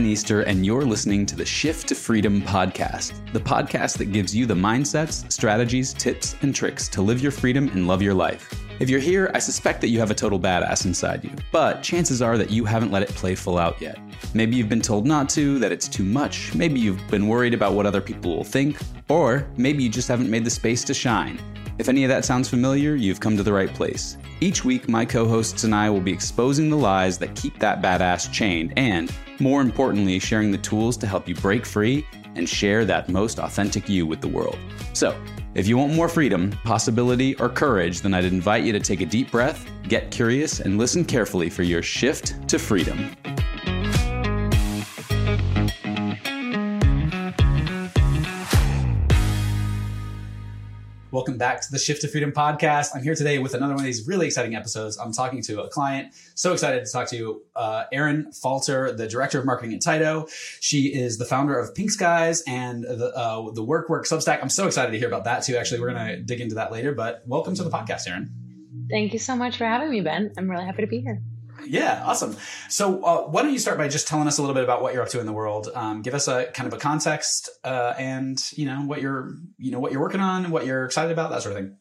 Ben Easter, and you're listening to the Shift to Freedom podcast, the podcast that gives you the mindsets, strategies, tips, and tricks to live your freedom and love your life. If you're here, I suspect that you have a total badass inside you, but chances are that you haven't let it play full out yet. Maybe you've been told not to, that it's too much, maybe you've been worried about what other people will think, or maybe you just haven't made the space to shine. If any of that sounds familiar, you've come to the right place. Each week, my co hosts and I will be exposing the lies that keep that badass chained and, more importantly, sharing the tools to help you break free and share that most authentic you with the world. So, if you want more freedom, possibility, or courage, then I'd invite you to take a deep breath, get curious, and listen carefully for your shift to freedom. Welcome back to the Shift to Freedom podcast. I'm here today with another one of these really exciting episodes. I'm talking to a client. So excited to talk to you, uh, Erin Falter, the director of marketing at Tydo. She is the founder of Pink Skies and the uh, the Work Work Substack. I'm so excited to hear about that too. Actually, we're going to dig into that later. But welcome to the podcast, Erin. Thank you so much for having me, Ben. I'm really happy to be here. Yeah, awesome. So, uh, why don't you start by just telling us a little bit about what you're up to in the world? Um, give us a kind of a context, uh, and you know what you're, you know, what you're working on, what you're excited about, that sort of thing.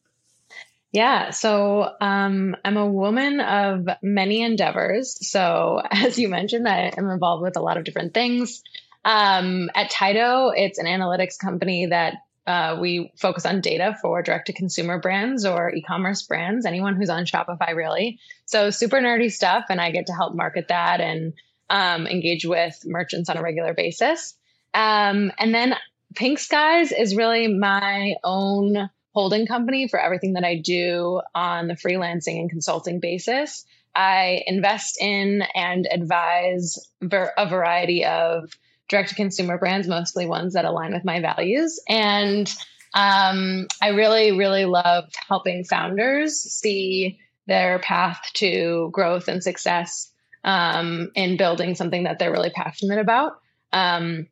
Yeah, so um, I'm a woman of many endeavors. So, as you mentioned, I am involved with a lot of different things. Um, at Tydo, it's an analytics company that uh, we focus on data for direct to consumer brands or e commerce brands, anyone who's on Shopify, really. So, super nerdy stuff. And I get to help market that and um, engage with merchants on a regular basis. Um, and then Pink Skies is really my own holding company for everything that I do on the freelancing and consulting basis. I invest in and advise a variety of direct to consumer brands, mostly ones that align with my values. And um, I really, really love helping founders see their path to growth and success um, in building something that they're really passionate about. Um,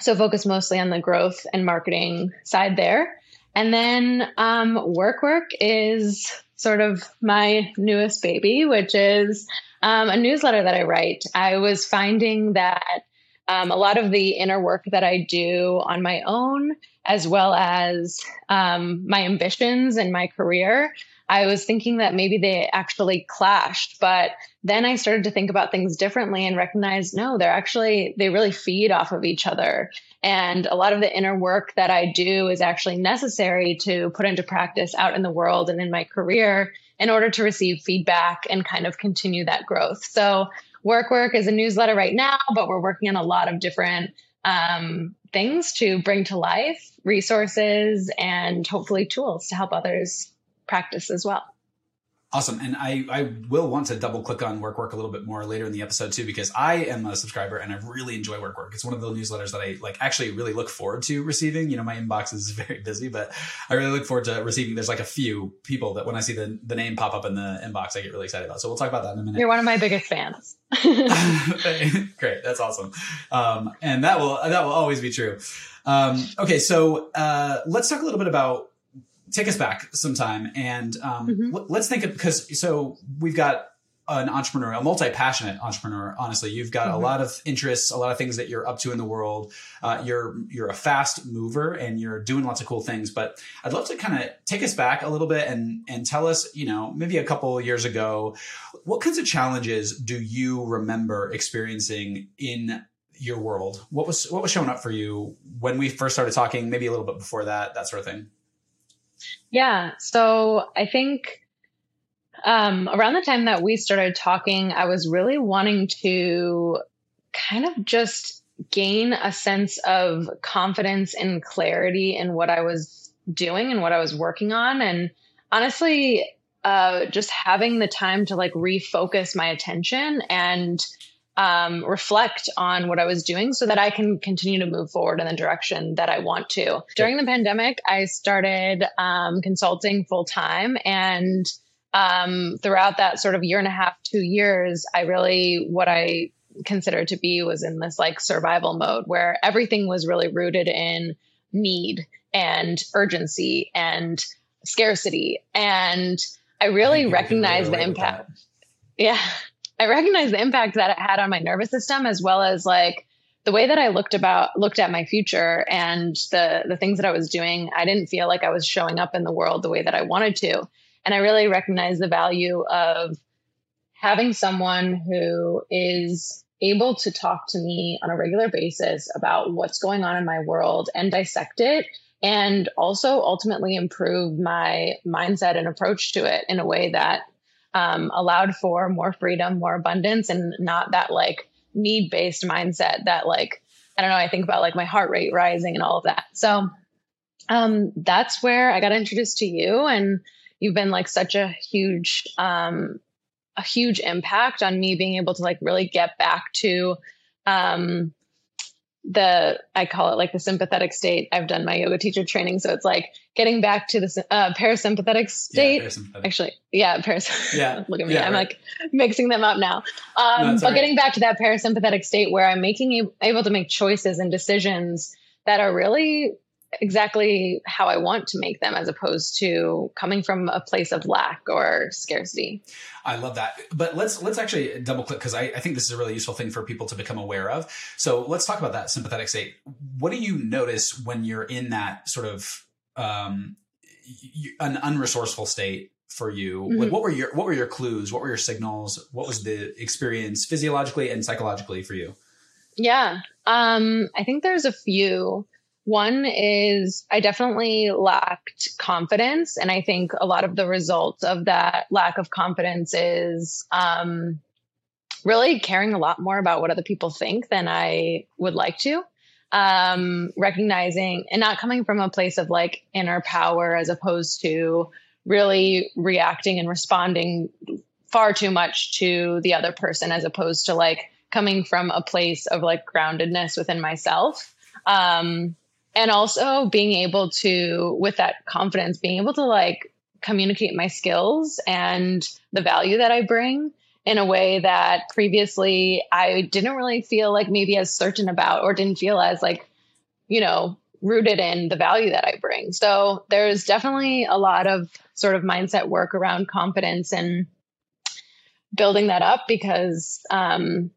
so focus mostly on the growth and marketing side there. And then um, Work Work is sort of my newest baby, which is um, a newsletter that I write. I was finding that um, a lot of the inner work that I do on my own, as well as um, my ambitions and my career, I was thinking that maybe they actually clashed. But then I started to think about things differently and recognize no, they're actually, they really feed off of each other. And a lot of the inner work that I do is actually necessary to put into practice out in the world and in my career in order to receive feedback and kind of continue that growth. So Work Work is a newsletter right now, but we're working on a lot of different um, things to bring to life, resources, and hopefully tools to help others practice as well. Awesome. And I, I will want to double click on Work Work a little bit more later in the episode too, because I am a subscriber and I really enjoy Work Work. It's one of the newsletters that I like actually really look forward to receiving. You know, my inbox is very busy, but I really look forward to receiving. There's like a few people that when I see the, the name pop up in the inbox, I get really excited about. So we'll talk about that in a minute. You're one of my biggest fans. Great. That's awesome. Um, and that will, that will always be true. Um, okay. So, uh, let's talk a little bit about take us back some time and um, mm-hmm. l- let's think of because so we've got an entrepreneur, a multi-passionate entrepreneur. Honestly, you've got mm-hmm. a lot of interests, a lot of things that you're up to in the world. Uh, you're you're a fast mover and you're doing lots of cool things. But I'd love to kind of take us back a little bit and and tell us, you know, maybe a couple years ago, what kinds of challenges do you remember experiencing in your world? What was what was showing up for you when we first started talking? Maybe a little bit before that, that sort of thing. Yeah. So I think um, around the time that we started talking, I was really wanting to kind of just gain a sense of confidence and clarity in what I was doing and what I was working on. And honestly, uh, just having the time to like refocus my attention and um, reflect on what I was doing so that I can continue to move forward in the direction that I want to. During the pandemic, I started um, consulting full time. And um, throughout that sort of year and a half, two years, I really, what I considered to be was in this like survival mode where everything was really rooted in need and urgency and scarcity. And I really recognized the impact. Yeah. I recognized the impact that it had on my nervous system as well as like the way that I looked about looked at my future and the the things that I was doing, I didn't feel like I was showing up in the world the way that I wanted to. And I really recognized the value of having someone who is able to talk to me on a regular basis about what's going on in my world and dissect it and also ultimately improve my mindset and approach to it in a way that um, allowed for more freedom, more abundance, and not that like need based mindset that like I don't know. I think about like my heart rate rising and all of that. So um, that's where I got introduced to you, and you've been like such a huge um, a huge impact on me being able to like really get back to um, the I call it like the sympathetic state. I've done my yoga teacher training, so it's like getting back to the uh, parasympathetic state. Yeah, parasympathetic. Actually, yeah, paras. Yeah, look at me. Yeah, I'm right. like mixing them up now. Um, no, but right. getting back to that parasympathetic state where I'm making able to make choices and decisions that are really exactly how I want to make them as opposed to coming from a place of lack or scarcity. I love that. But let's let's actually double click because I, I think this is a really useful thing for people to become aware of. So let's talk about that sympathetic state. What do you notice when you're in that sort of um, an unresourceful state for you? Mm-hmm. Like what were your what were your clues? What were your signals? What was the experience physiologically and psychologically for you? Yeah. Um, I think there's a few. One is I definitely lacked confidence. And I think a lot of the results of that lack of confidence is um, really caring a lot more about what other people think than I would like to. Um, recognizing and not coming from a place of like inner power as opposed to really reacting and responding far too much to the other person as opposed to like coming from a place of like groundedness within myself. Um, and also being able to with that confidence being able to like communicate my skills and the value that i bring in a way that previously i didn't really feel like maybe as certain about or didn't feel as like you know rooted in the value that i bring. So there's definitely a lot of sort of mindset work around confidence and building that up because um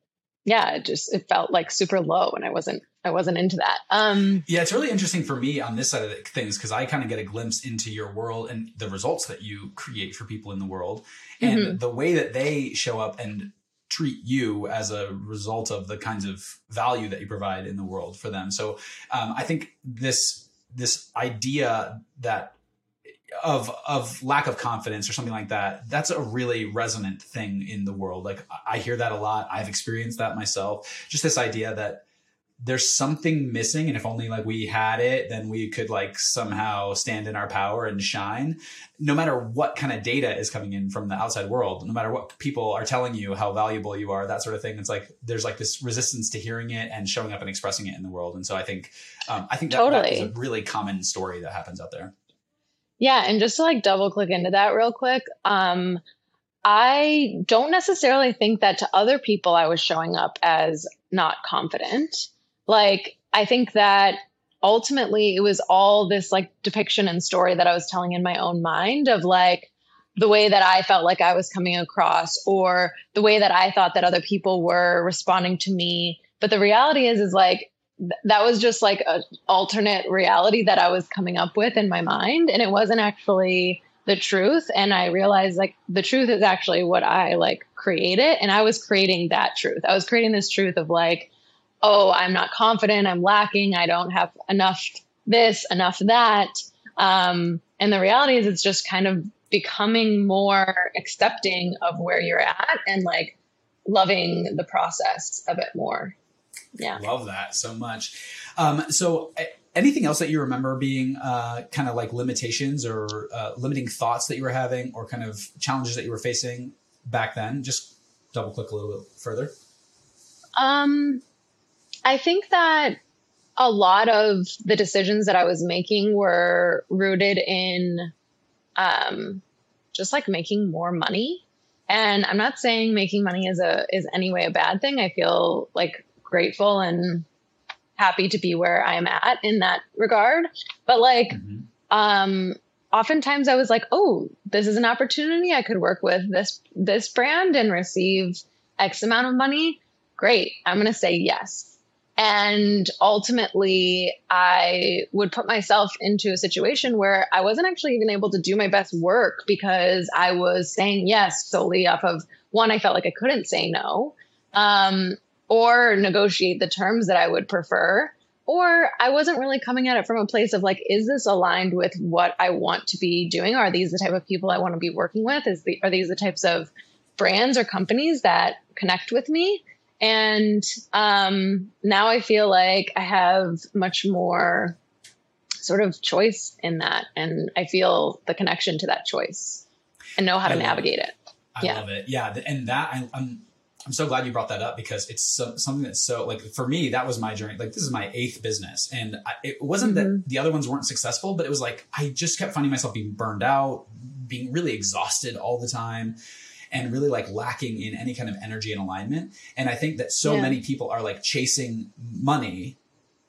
yeah it just it felt like super low and i wasn't I wasn't into that. Um, yeah, it's really interesting for me on this side of things because I kind of get a glimpse into your world and the results that you create for people in the world, and mm-hmm. the way that they show up and treat you as a result of the kinds of value that you provide in the world for them. So um, I think this this idea that of of lack of confidence or something like that that's a really resonant thing in the world. Like i hear that a lot. I've experienced that myself. Just this idea that there's something missing and if only like we had it then we could like somehow stand in our power and shine. No matter what kind of data is coming in from the outside world no matter what people are telling you how valuable you are that sort of thing it's like there's like this resistance to hearing it and showing up and expressing it in the world. And so i think um, i think that, totally. that is a really common story that happens out there yeah and just to like double click into that real quick um I don't necessarily think that to other people I was showing up as not confident. Like, I think that ultimately it was all this like depiction and story that I was telling in my own mind of like the way that I felt like I was coming across or the way that I thought that other people were responding to me. But the reality is, is like, th- that was just like an alternate reality that I was coming up with in my mind. And it wasn't actually the truth. And I realized like the truth is actually what I like created. And I was creating that truth. I was creating this truth of like, oh, I'm not confident, I'm lacking, I don't have enough this, enough that. Um, and the reality is, it's just kind of becoming more accepting of where you're at and like loving the process a bit more. Yeah. Love that so much. Um, so, anything else that you remember being uh, kind of like limitations or uh, limiting thoughts that you were having or kind of challenges that you were facing back then? Just double click a little bit further. Um, I think that a lot of the decisions that I was making were rooted in um, just like making more money. And I'm not saying making money is a is anyway a bad thing. I feel like grateful and happy to be where I am at in that regard. But like mm-hmm. um oftentimes I was like, "Oh, this is an opportunity. I could work with this this brand and receive X amount of money. Great. I'm going to say yes." And ultimately, I would put myself into a situation where I wasn't actually even able to do my best work because I was saying yes solely off of one, I felt like I couldn't say no, um, or negotiate the terms that I would prefer. Or I wasn't really coming at it from a place of like, is this aligned with what I want to be doing? Are these the type of people I want to be working with? Is the, are these the types of brands or companies that connect with me? And um, now I feel like I have much more sort of choice in that. And I feel the connection to that choice and know how to navigate it. it. I yeah. love it. Yeah. And that I, I'm, I'm so glad you brought that up because it's so, something that's so like for me that was my journey. Like this is my eighth business, and I, it wasn't mm-hmm. that the other ones weren't successful, but it was like I just kept finding myself being burned out, being really exhausted all the time, and really like lacking in any kind of energy and alignment. And I think that so yeah. many people are like chasing money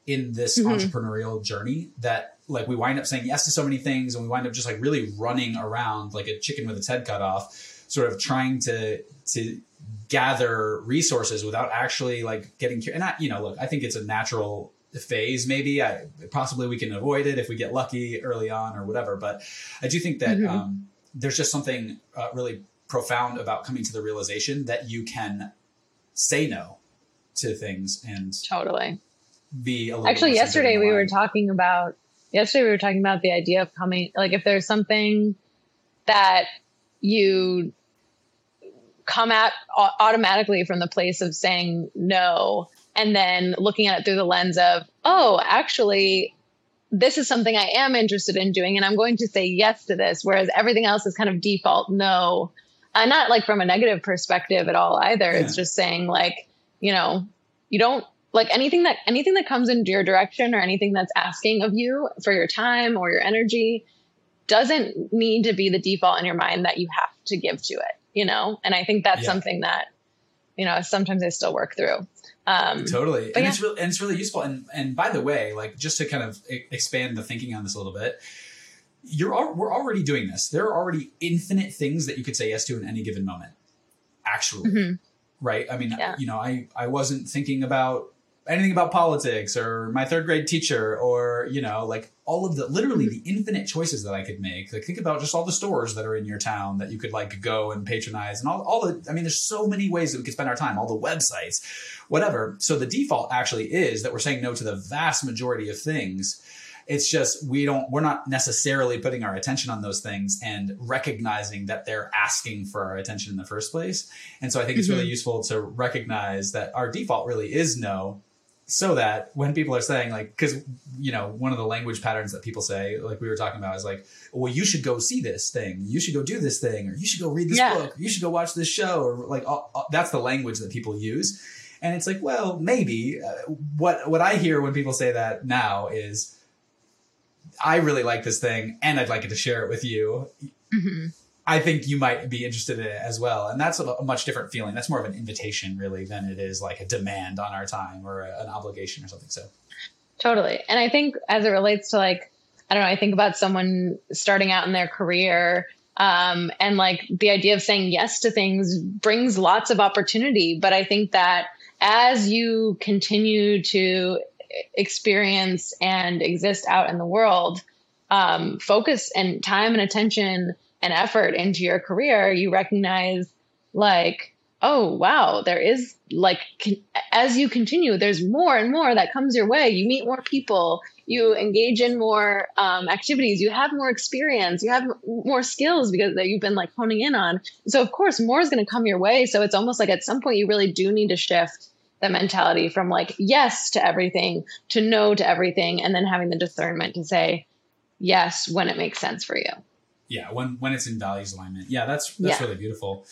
in this mm-hmm. entrepreneurial journey that like we wind up saying yes to so many things, and we wind up just like really running around like a chicken with its head cut off, sort of trying to to gather resources without actually like getting and I, you know look i think it's a natural phase maybe. I, possibly we can avoid it if we get lucky early on or whatever but i do think that mm-hmm. um, there's just something uh, really profound about coming to the realization that you can say no to things and totally. be actually yesterday we were talking about yesterday we were talking about the idea of coming like if there's something that you come at automatically from the place of saying no and then looking at it through the lens of, oh, actually, this is something I am interested in doing, and I'm going to say yes to this, whereas everything else is kind of default no. And not like from a negative perspective at all either. Yeah. It's just saying like, you know, you don't like anything that anything that comes into your direction or anything that's asking of you for your time or your energy doesn't need to be the default in your mind that you have to give to it you know? And I think that's yeah. something that, you know, sometimes I still work through. Um, totally. And yeah. it's really, and it's really useful. And, and by the way, like just to kind of expand the thinking on this a little bit, you're, we're already doing this. There are already infinite things that you could say yes to in any given moment. Actually. Mm-hmm. Right. I mean, yeah. you know, I, I wasn't thinking about anything about politics or my third grade teacher or you know like all of the literally the infinite choices that i could make. Like think about just all the stores that are in your town that you could like go and patronize and all, all the i mean there's so many ways that we could spend our time all the websites whatever. So the default actually is that we're saying no to the vast majority of things. It's just we don't we're not necessarily putting our attention on those things and recognizing that they're asking for our attention in the first place. And so i think it's mm-hmm. really useful to recognize that our default really is no so that when people are saying like because you know one of the language patterns that people say like we were talking about is like well you should go see this thing you should go do this thing or you should go read this yeah. book you should go watch this show or like that's the language that people use and it's like well maybe uh, what what i hear when people say that now is i really like this thing and i'd like it to share it with you mm-hmm. I think you might be interested in it as well. And that's a, much different feeling. That's more of an invitation, really, than it is like a demand on our time or a, an obligation or something. So, totally. And I think as it relates to like, I don't know, I think about someone starting out in their career. Um, and like the idea of saying yes to things brings lots of opportunity. But I think that as you continue to experience and exist out in the world, um, focus and time and attention and effort into your career, you recognize like, oh, wow, there is like, as you continue, there's more and more that comes your way. You meet more people, you engage in more um, activities, you have more experience, you have more skills because that you've been like honing in on. So, of course, more is going to come your way. So, it's almost like at some point you really do need to shift the mentality from like yes to everything to no to everything and then having the discernment to say yes when it makes sense for you yeah when when it's in values alignment yeah that's that's yeah. really beautiful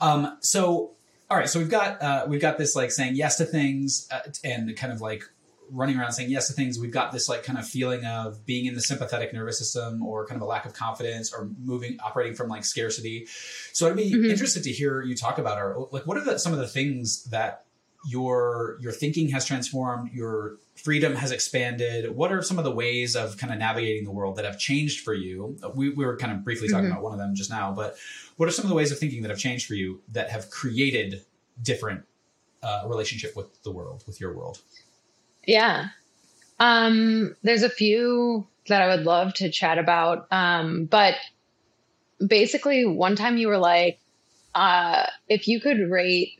um so all right so we've got uh we've got this like saying yes to things uh, and kind of like running around saying yes to things we've got this like kind of feeling of being in the sympathetic nervous system or kind of a lack of confidence or moving operating from like scarcity so i'd be mm-hmm. interested to hear you talk about our like what are the, some of the things that your your thinking has transformed your freedom has expanded what are some of the ways of kind of navigating the world that have changed for you we, we were kind of briefly talking mm-hmm. about one of them just now but what are some of the ways of thinking that have changed for you that have created different uh, relationship with the world with your world Yeah. Um, there's a few that I would love to chat about. Um, but basically, one time you were like, uh, if you could rate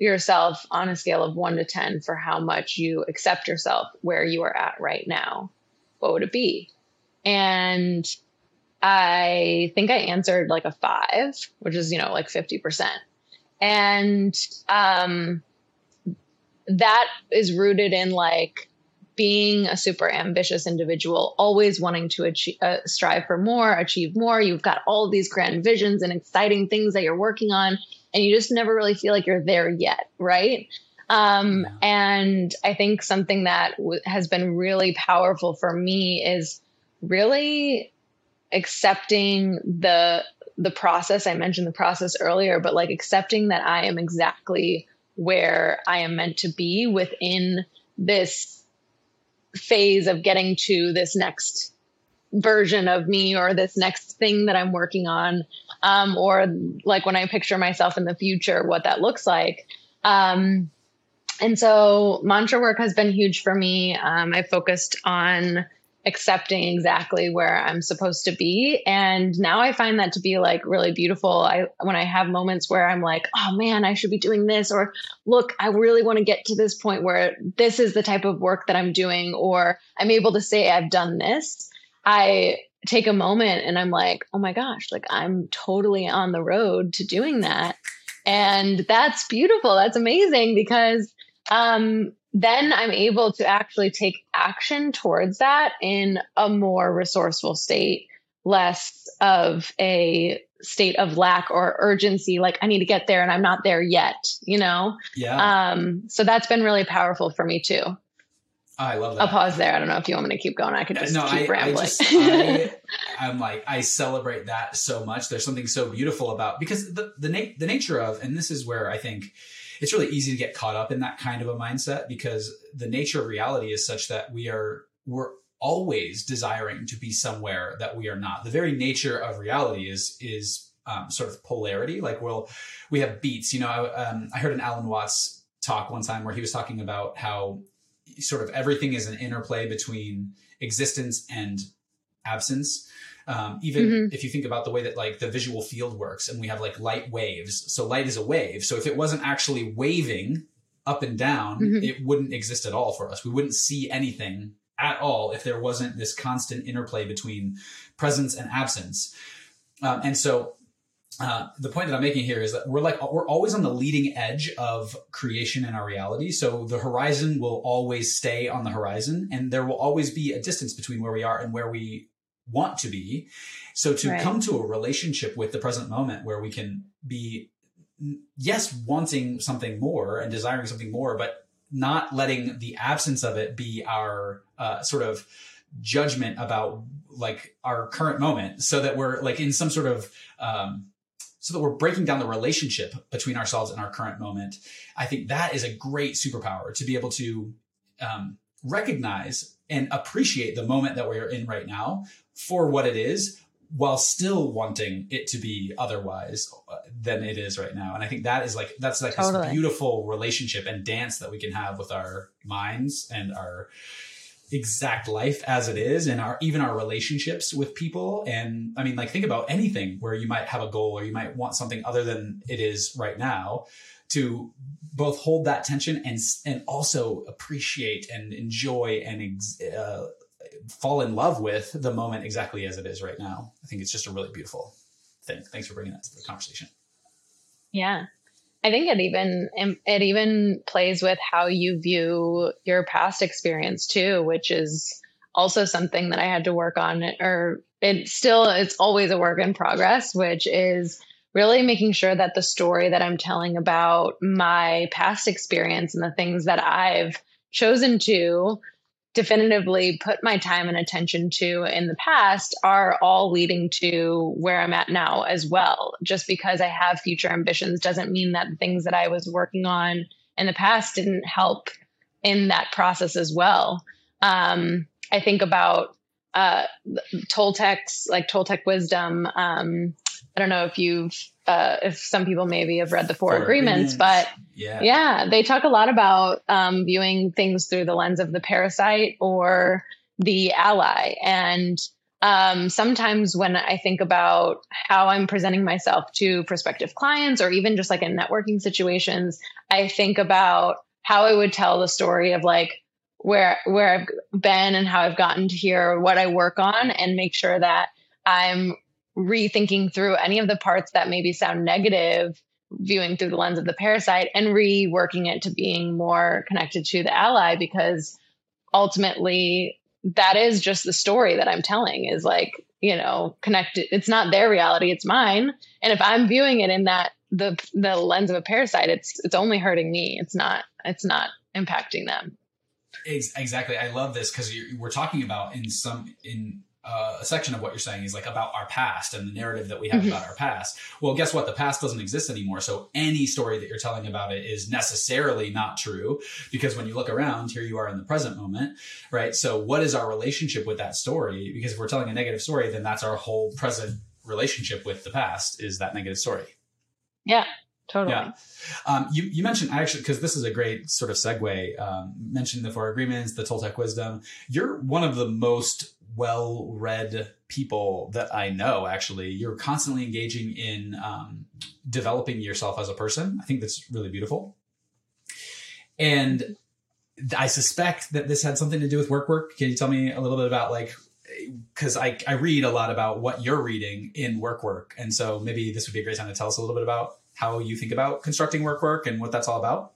yourself on a scale of one to 10 for how much you accept yourself where you are at right now, what would it be? And I think I answered like a five, which is, you know, like 50%. And um, that is rooted in like being a super ambitious individual, always wanting to achieve, uh, strive for more, achieve more. You've got all these grand visions and exciting things that you're working on, and you just never really feel like you're there yet, right? Um. And I think something that w- has been really powerful for me is really accepting the the process. I mentioned the process earlier, but like accepting that I am exactly where I am meant to be within this phase of getting to this next version of me or this next thing that I'm working on, um, or like when I picture myself in the future, what that looks like. Um, and so mantra work has been huge for me. Um, I focused on accepting exactly where I'm supposed to be. And now I find that to be like really beautiful. I when I have moments where I'm like, oh man, I should be doing this, or look, I really want to get to this point where this is the type of work that I'm doing, or I'm able to say I've done this. I take a moment and I'm like, oh my gosh, like I'm totally on the road to doing that. And that's beautiful. That's amazing because um then I'm able to actually take action towards that in a more resourceful state, less of a state of lack or urgency, like I need to get there and I'm not there yet, you know? Yeah. Um, so that's been really powerful for me too. I love that. I'll pause there. I don't know if you want me to keep going. I could just no, keep I, rambling. I just, I, am like, I celebrate that so much. There's something so beautiful about because the the, na- the nature of, and this is where I think it's really easy to get caught up in that kind of a mindset because the nature of reality is such that we are we're always desiring to be somewhere that we are not. The very nature of reality is is um, sort of polarity. Like we'll we have beats. You know, I, um, I heard an Alan Watts talk one time where he was talking about how sort of everything is an interplay between existence and absence. Um, even mm-hmm. if you think about the way that like the visual field works and we have like light waves. So light is a wave. So if it wasn't actually waving up and down, mm-hmm. it wouldn't exist at all for us. We wouldn't see anything at all if there wasn't this constant interplay between presence and absence. Um, and so uh, the point that I'm making here is that we're like we're always on the leading edge of creation in our reality. So the horizon will always stay on the horizon, and there will always be a distance between where we are and where we want to be. So to right. come to a relationship with the present moment where we can be, yes, wanting something more and desiring something more, but not letting the absence of it be our uh, sort of judgment about like our current moment so that we're like in some sort of um, so that we're breaking down the relationship between ourselves and our current moment i think that is a great superpower to be able to um, recognize and appreciate the moment that we're in right now for what it is while still wanting it to be otherwise uh, than it is right now. And I think that is like that's like totally. this beautiful relationship and dance that we can have with our minds and our exact life as it is and our even our relationships with people and i mean like think about anything where you might have a goal or you might want something other than it is right now to both hold that tension and and also appreciate and enjoy and ex, uh, fall in love with the moment exactly as it is right now. I think it's just a really beautiful thing. Thanks for bringing that to the conversation. Yeah. I think it even it even plays with how you view your past experience too, which is also something that I had to work on or it still it's always a work in progress, which is really making sure that the story that I'm telling about my past experience and the things that I've chosen to definitively put my time and attention to in the past are all leading to where I'm at now as well. Just because I have future ambitions doesn't mean that the things that I was working on in the past didn't help in that process as well. Um, I think about uh, Toltec's like Toltec wisdom. Um, I don't know if you've uh, if some people maybe have read the Four, Four agreements, agreements, but yeah. yeah, they talk a lot about um, viewing things through the lens of the parasite or the ally. And um, sometimes when I think about how I'm presenting myself to prospective clients or even just like in networking situations, I think about how I would tell the story of like where where I've been and how I've gotten to here, what I work on, and make sure that I'm rethinking through any of the parts that maybe sound negative, viewing through the lens of the parasite, and reworking it to being more connected to the ally because ultimately that is just the story that I'm telling is like, you know, connected. It's not their reality, it's mine. And if I'm viewing it in that the the lens of a parasite, it's it's only hurting me. It's not it's not impacting them. Exactly. I love this because we're talking about in some in uh, a section of what you're saying is like about our past and the narrative that we have mm-hmm. about our past. Well, guess what? The past doesn't exist anymore. So any story that you're telling about it is necessarily not true because when you look around, here you are in the present moment, right? So what is our relationship with that story? Because if we're telling a negative story, then that's our whole present relationship with the past is that negative story. Yeah. Totally. Yeah. Um, you, you mentioned actually, because this is a great sort of segue, um, mentioned the four agreements, the Toltec wisdom. You're one of the most well read people that I know, actually. You're constantly engaging in um, developing yourself as a person. I think that's really beautiful. And I suspect that this had something to do with work work. Can you tell me a little bit about like, because I, I read a lot about what you're reading in work work. And so maybe this would be a great time to tell us a little bit about how you think about constructing work work and what that's all about.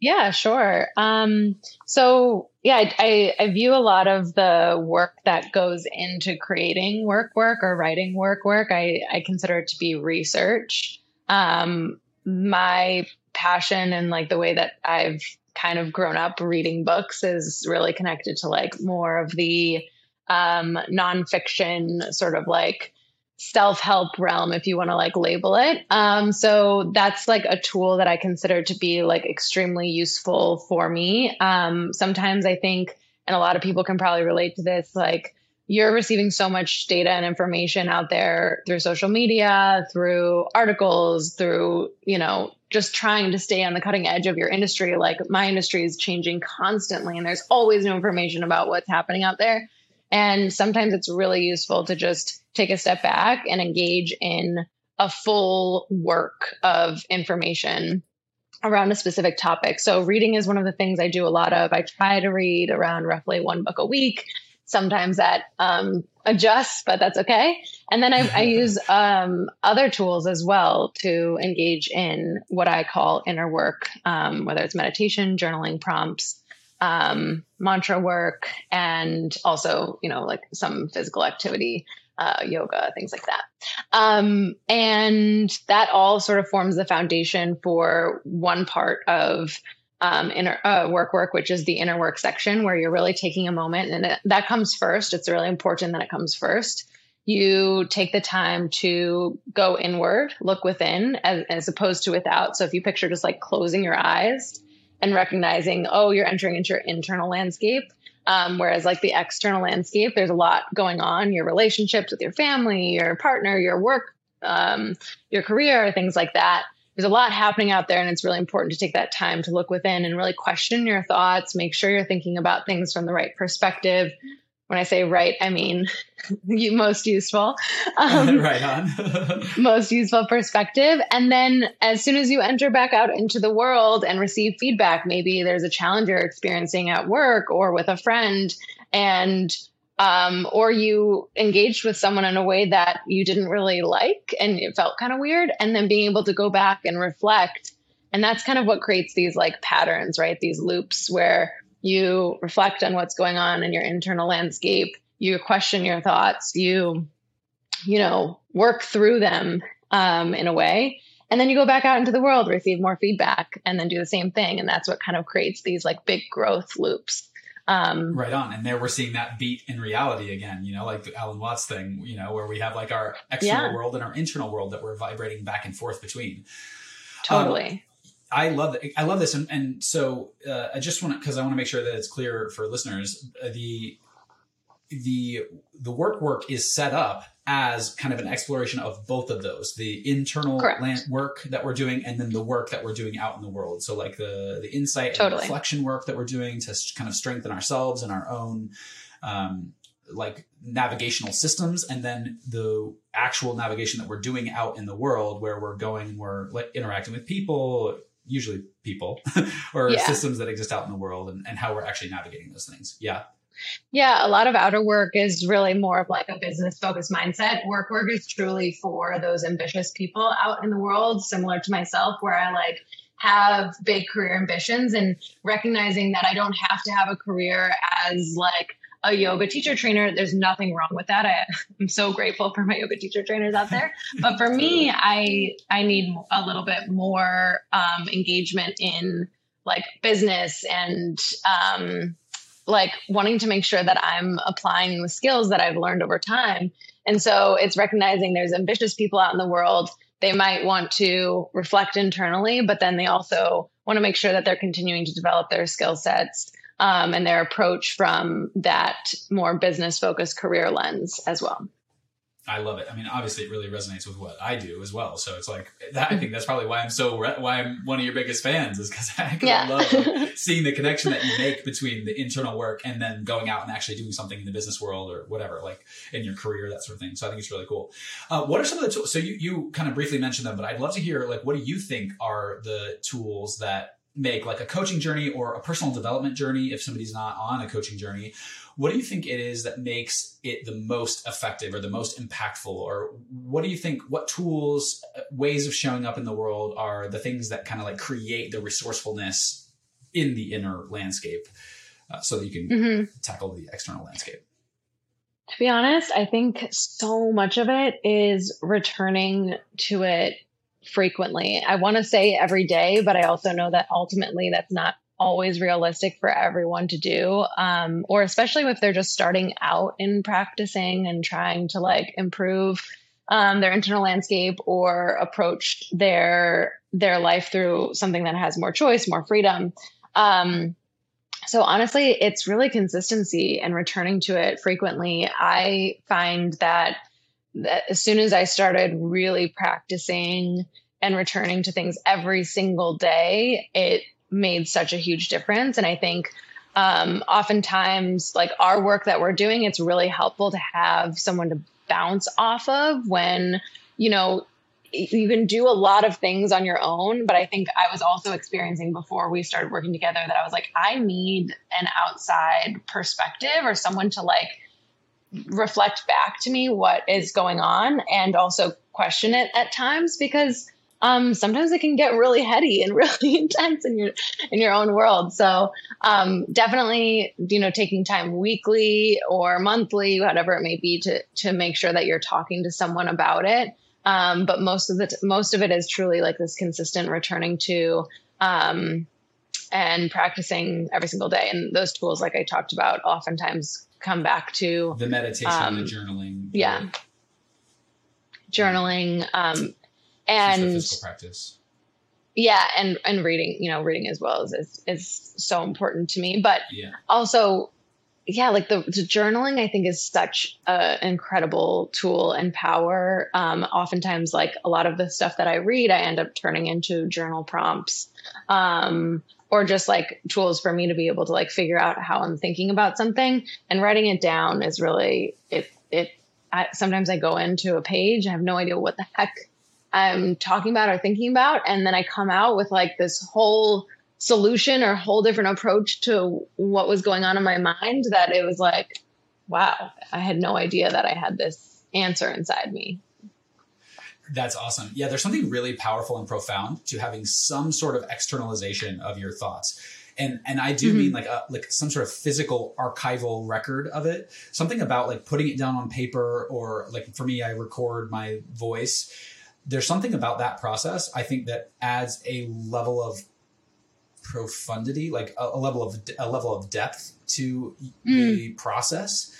Yeah, sure. Um, so yeah, I, I, I, view a lot of the work that goes into creating work work or writing work work. I, I consider it to be research. Um, my passion and like the way that I've kind of grown up reading books is really connected to like more of the um, nonfiction sort of like self-help realm if you want to like label it. Um, so that's like a tool that i consider to be like extremely useful for me. Um, sometimes i think and a lot of people can probably relate to this like you're receiving so much data and information out there through social media through articles through you know just trying to stay on the cutting edge of your industry. Like my industry is changing constantly and there's always new information about what's happening out there. And sometimes it's really useful to just take a step back and engage in a full work of information around a specific topic. So, reading is one of the things I do a lot of. I try to read around roughly one book a week. Sometimes that um, adjusts, but that's okay. And then I, I use um, other tools as well to engage in what I call inner work, um, whether it's meditation, journaling prompts, um, mantra work, and also, you know, like some physical activity, uh, yoga, things like that. Um, and that all sort of forms the foundation for one part of um, inner uh, work work, which is the inner work section, where you're really taking a moment, and it, that comes first. It's really important that it comes first. You take the time to go inward, look within, as, as opposed to without. So if you picture just like closing your eyes and recognizing, oh, you're entering into your internal landscape. Um, whereas, like the external landscape, there's a lot going on your relationships with your family, your partner, your work, um, your career, things like that. There's a lot happening out there, and it's really important to take that time to look within and really question your thoughts, make sure you're thinking about things from the right perspective, when I say right, I mean most useful. Um, right on. most useful perspective. And then as soon as you enter back out into the world and receive feedback, maybe there's a challenge you're experiencing at work or with a friend, and um, or you engaged with someone in a way that you didn't really like and it felt kind of weird, and then being able to go back and reflect. And that's kind of what creates these like patterns, right? These loops where you reflect on what's going on in your internal landscape. You question your thoughts. You you know work through them um, in a way. And then you go back out into the world receive more feedback and then do the same thing. And that's what kind of creates these like big growth loops. Um, right on. And there we're seeing that beat in reality again you know like the alan watts thing you know where we have like our external yeah. world and our internal world that we're vibrating back and forth between. Totally. um, I love I love this, and, and so uh, I just want to because I want to make sure that it's clear for listeners. Uh, the the the work work is set up as kind of an exploration of both of those the internal work that we're doing and then the work that we're doing out in the world so like the the insight totally. and reflection work that we're doing to kind of strengthen ourselves and our own um, like navigational systems and then the actual navigation that we're doing out in the world where we're going and we're interacting with people usually people or yeah. systems that exist out in the world and, and how we're actually navigating those things yeah yeah, a lot of outer work is really more of like a business focused mindset. Work work is truly for those ambitious people out in the world, similar to myself, where I like have big career ambitions and recognizing that I don't have to have a career as like a yoga teacher trainer. There's nothing wrong with that. I, am so grateful for my yoga teacher trainers out there. But for me, I I need a little bit more um, engagement in like business and um, like wanting to make sure that I'm applying the skills that I've learned over time. And so it's recognizing there's ambitious people out in the world. They might want to reflect internally, but then they also want to make sure that they're continuing to develop their skill sets um, and their approach from that more business focused career lens as well. I love it. I mean, obviously, it really resonates with what I do as well. So it's like that. I think that's probably why I'm so why I'm one of your biggest fans is because I, yeah. love like, seeing the connection that you make between the internal work and then going out and actually doing something in the business world or whatever, like in your career, that sort of thing. So I think it's really cool. Uh, what are some of the tools? So you you kind of briefly mentioned them, but I'd love to hear like what do you think are the tools that make like a coaching journey or a personal development journey if somebody's not on a coaching journey what do you think it is that makes it the most effective or the most impactful? Or what do you think, what tools, uh, ways of showing up in the world are the things that kind of like create the resourcefulness in the inner landscape uh, so that you can mm-hmm. tackle the external landscape? To be honest, I think so much of it is returning to it frequently. I want to say every day, but I also know that ultimately that's not always realistic for everyone to do um, or especially if they're just starting out in practicing and trying to like improve um, their internal landscape or approach their their life through something that has more choice more freedom um, so honestly it's really consistency and returning to it frequently i find that, as soon as i started really practicing and returning to things every single day it made such a huge difference. And I think um, oftentimes, like our work that we're doing, it's really helpful to have someone to bounce off of when, you know, you can do a lot of things on your own, but I think I was also experiencing before we started working together that I was like, I need an outside perspective or someone to like reflect back to me what is going on and also question it at times because um, sometimes it can get really heady and really intense in your in your own world. So um, definitely, you know, taking time weekly or monthly, whatever it may be, to to make sure that you're talking to someone about it. Um, but most of the t- most of it is truly like this consistent returning to um, and practicing every single day. And those tools, like I talked about, oftentimes come back to the meditation, um, the journaling, yeah, journaling, um, and physical practice. Yeah and and reading you know reading as well is is, is so important to me but yeah. also yeah like the, the, journaling i think is such an incredible tool and power. Um, oftentimes like a lot of the stuff that i read i end up turning into journal prompts. Um, or just like tools for me to be able to like figure out how i'm thinking about something and writing it down is really it it I, sometimes i go into a page i have no idea what the heck I'm talking about or thinking about. And then I come out with like this whole solution or whole different approach to what was going on in my mind that it was like, wow, I had no idea that I had this answer inside me. That's awesome. Yeah, there's something really powerful and profound to having some sort of externalization of your thoughts. And and I do mm-hmm. mean like a like some sort of physical archival record of it. Something about like putting it down on paper or like for me I record my voice there's something about that process I think that adds a level of profundity, like a, a level of a level of depth to mm. the process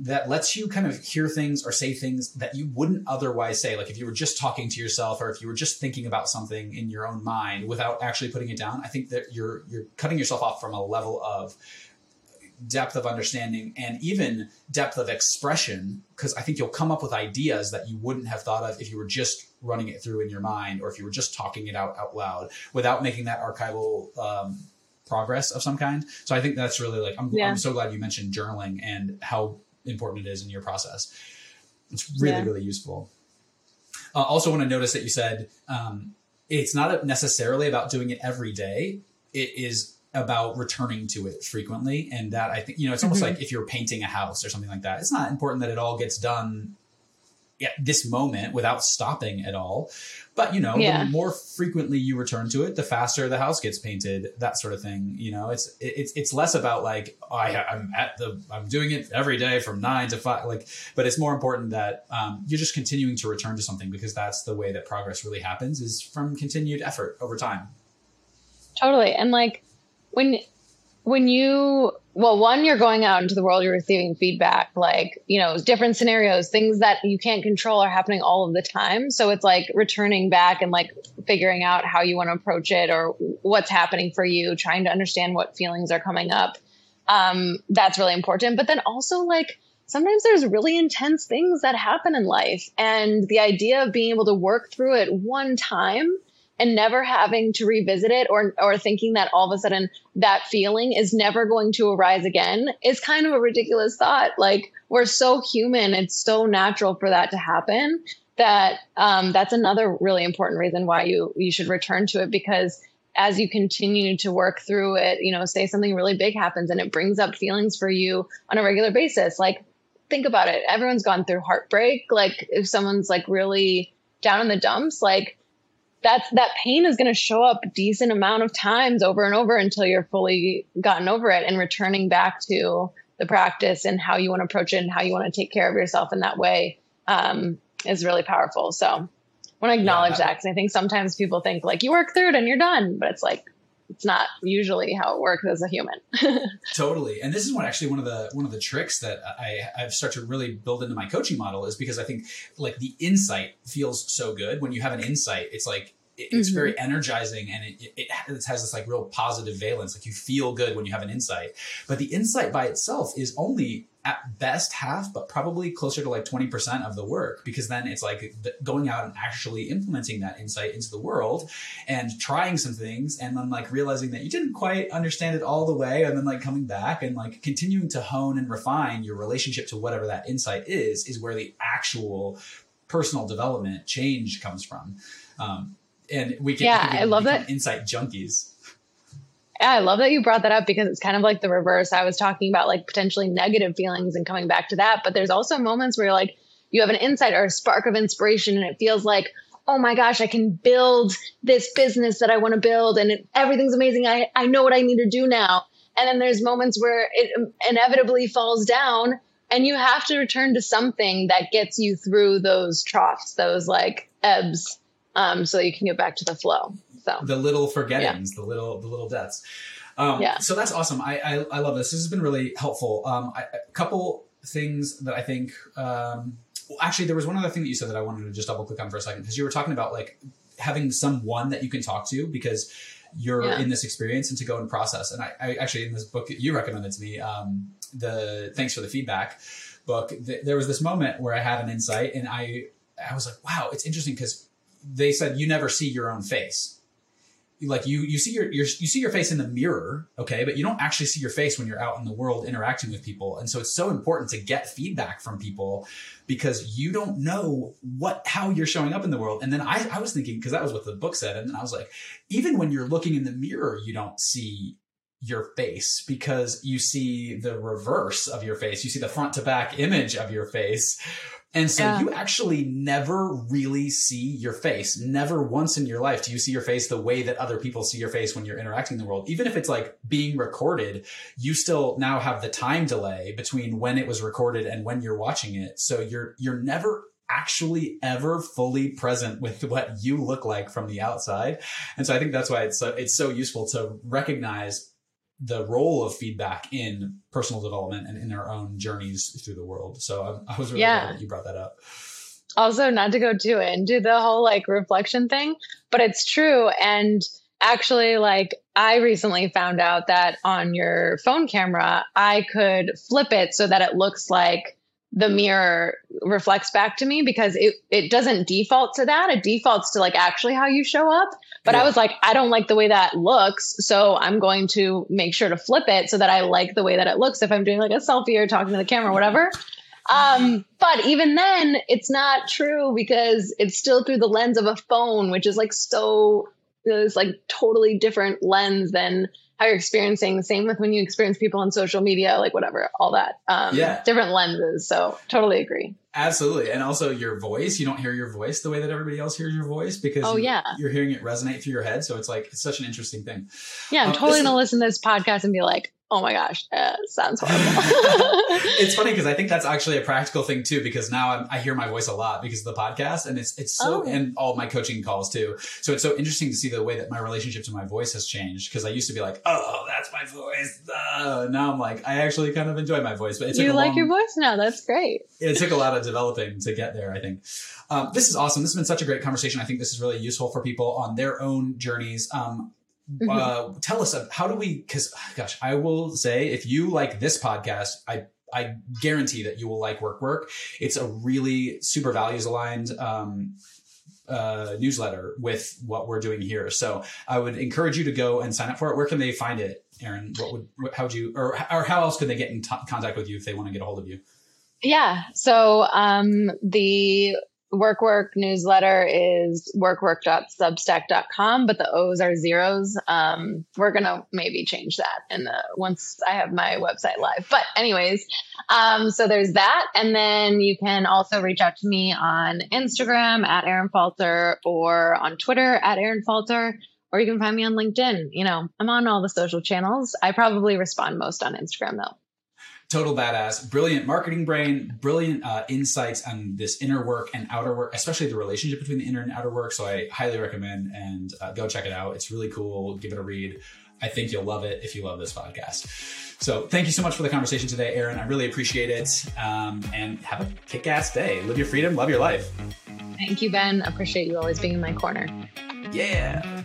that lets you kind of hear things or say things that you wouldn't otherwise say. Like if you were just talking to yourself or if you were just thinking about something in your own mind without actually putting it down, I think that you're you're cutting yourself off from a level of depth of understanding and even depth of expression because i think you'll come up with ideas that you wouldn't have thought of if you were just running it through in your mind or if you were just talking it out out loud without making that archival um, progress of some kind so i think that's really like I'm, yeah. I'm so glad you mentioned journaling and how important it is in your process it's really yeah. really useful uh, also want to notice that you said um, it's not necessarily about doing it every day it is about returning to it frequently and that i think you know it's almost mm-hmm. like if you're painting a house or something like that it's not important that it all gets done at this moment without stopping at all. But you know yeah. the more frequently you return to it the faster the house gets painted that sort of thing you know? It's it's it's less about like oh, I, i'm at the i'm doing it every day from nine to five like but it's more important that um, you're just continuing to return to something because that's the way that progress really happens is from continued effort over time. Totally. And like when when you well one you're going out into the world you're receiving feedback like you know different scenarios things that you can't control are happening all of the time. So it's like returning back and like figuring out how you want to approach it or what's happening for you trying to understand what feelings are coming up. Um, that's really important. But then also like sometimes there's really intense things that happen in life and the idea of being able to work through it one time and never having to revisit it or or thinking that all of a sudden that feeling is never going to arise again is kind of a ridiculous thought. Like we're so human, it's so natural for that to happen that um, that's another really important reason why you you should return to it because as you continue to work through it, you know, say something really big happens and it brings up feelings for you on a regular basis. Like think about it. Everyone's gone through heartbreak. Like if someone's like really down in the dumps, like that's that pain is going to show up a decent amount of times over and over until you're fully gotten over it and returning back to the practice and how you want to approach it and how you want to take care of yourself in that way um, is really powerful. So I want to acknowledge yeah. that because I think sometimes people think like you work through it and you're done, but it's like it's not usually how it works as a human. totally. And this is one actually one of the one of the tricks that I I've started to really build into my coaching model is because I think like the insight feels so good when you have an insight. It's like it's mm-hmm. very energizing and it, it, it, has this like real positive valence. Like you feel good when you have an insight, but the insight by itself is only at best half, but probably closer to like 20% of the work because then it's like going out and actually implementing that insight into the world and trying some things and then like realizing that you didn't quite understand it all the way and then like coming back and like continuing to hone and refine your relationship to whatever that insight is, is where the actual personal development change comes from. Um, and we can, yeah, I love that insight junkies. Yeah, I love that you brought that up because it's kind of like the reverse. I was talking about like potentially negative feelings and coming back to that, but there's also moments where you're like you have an insight or a spark of inspiration and it feels like, oh my gosh, I can build this business that I want to build and it, everything's amazing. I, I know what I need to do now. And then there's moments where it inevitably falls down and you have to return to something that gets you through those troughs, those like ebbs, um, so you can get back to the flow. So the little forgettings, yeah. the little the little deaths. Um, yeah. So that's awesome. I, I, I love this. This has been really helpful. Um, I, a couple things that I think. Um, well, actually, there was one other thing that you said that I wanted to just double click on for a second because you were talking about like having someone that you can talk to because you're yeah. in this experience and to go and process. And I, I, actually in this book you recommended to me, um, the thanks for the feedback book. Th- there was this moment where I had an insight and I I was like, wow, it's interesting because they said you never see your own face. Like you you see your, you see your face in the mirror okay but you don't actually see your face when you're out in the world interacting with people. And so it's so important to get feedback from people because you don't know what how you're showing up in the world. And then i, I was thinking because that was what the book said and then i was like even when you're looking in the mirror you don't see your face because you see the reverse of your face. You see the front to back image of your face and so yeah. you actually never really see your face. Never once in your life do you see your face the way that other people see your face when you're interacting in the world. Even if it's like being recorded, you still now have the time delay between when it was recorded and when you're watching it. So you're, you're never actually ever fully present with what you look like from the outside. And so I think that's why it's so, it's so useful to recognize the role of feedback in personal development and in their own journeys through the world. So I, I was really yeah. glad that you brought that up. Also, not to go too into the whole like reflection thing, but it's true. And actually like I recently found out that on your phone camera, I could flip it so that it looks like the mirror reflects back to me because it, it doesn't default to that. It defaults to like actually how you show up. But yeah. I was like, I don't like the way that looks. So I'm going to make sure to flip it so that I like the way that it looks if I'm doing like a selfie or talking to the camera or whatever. Um, but even then, it's not true because it's still through the lens of a phone, which is like so, it's like totally different lens than how you're experiencing. The same with when you experience people on social media, like whatever, all that. Um, yeah. Different lenses. So totally agree. Absolutely. And also your voice, you don't hear your voice the way that everybody else hears your voice because oh, you, yeah. you're hearing it resonate through your head. So it's like, it's such an interesting thing. Yeah. I'm um, totally going to listen to this podcast and be like, oh my gosh, uh, sounds horrible. it's funny because I think that's actually a practical thing too, because now I'm, i hear my voice a lot because of the podcast and it's, it's so, oh. and all my coaching calls too. So it's so interesting to see the way that my relationship to my voice has changed. Cause I used to be like, oh, that's my voice. Uh, now I'm like, I actually kind of enjoy my voice, but it you like long, your voice now. That's great. It took a lot of developing to get there, I think. Um, this is awesome. This has been such a great conversation. I think this is really useful for people on their own journeys. Um, Mm-hmm. Uh, tell us how do we? Because gosh, I will say if you like this podcast, I I guarantee that you will like Work Work. It's a really super values aligned um, uh, newsletter with what we're doing here. So I would encourage you to go and sign up for it. Where can they find it, Erin? What would how would you or or how else could they get in t- contact with you if they want to get a hold of you? Yeah. So um, the Work Work newsletter is workwork.substack.com, but the O's are zeros. Um, we're gonna maybe change that in the once I have my website live. But anyways, um, so there's that, and then you can also reach out to me on Instagram at Erin Falter or on Twitter at Erin Falter, or you can find me on LinkedIn. You know, I'm on all the social channels. I probably respond most on Instagram though total badass, brilliant marketing brain, brilliant uh, insights on this inner work and outer work, especially the relationship between the inner and outer work. So I highly recommend and uh, go check it out. It's really cool. Give it a read. I think you'll love it if you love this podcast. So thank you so much for the conversation today, Erin. I really appreciate it. Um, and have a kick-ass day. Live your freedom, love your life. Thank you, Ben. Appreciate you always being in my corner. Yeah.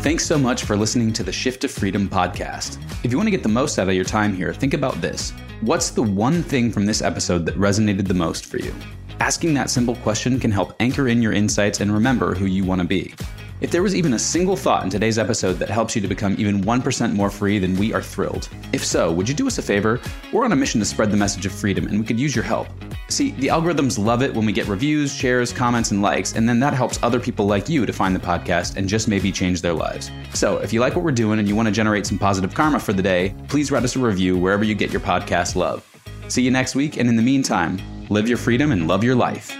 Thanks so much for listening to the Shift to Freedom podcast. If you want to get the most out of your time here, think about this. What's the one thing from this episode that resonated the most for you? Asking that simple question can help anchor in your insights and remember who you want to be. If there was even a single thought in today's episode that helps you to become even 1% more free, then we are thrilled. If so, would you do us a favor? We're on a mission to spread the message of freedom, and we could use your help. See, the algorithms love it when we get reviews, shares, comments, and likes, and then that helps other people like you to find the podcast and just maybe change their lives. So, if you like what we're doing and you want to generate some positive karma for the day, please write us a review wherever you get your podcast love. See you next week, and in the meantime, live your freedom and love your life.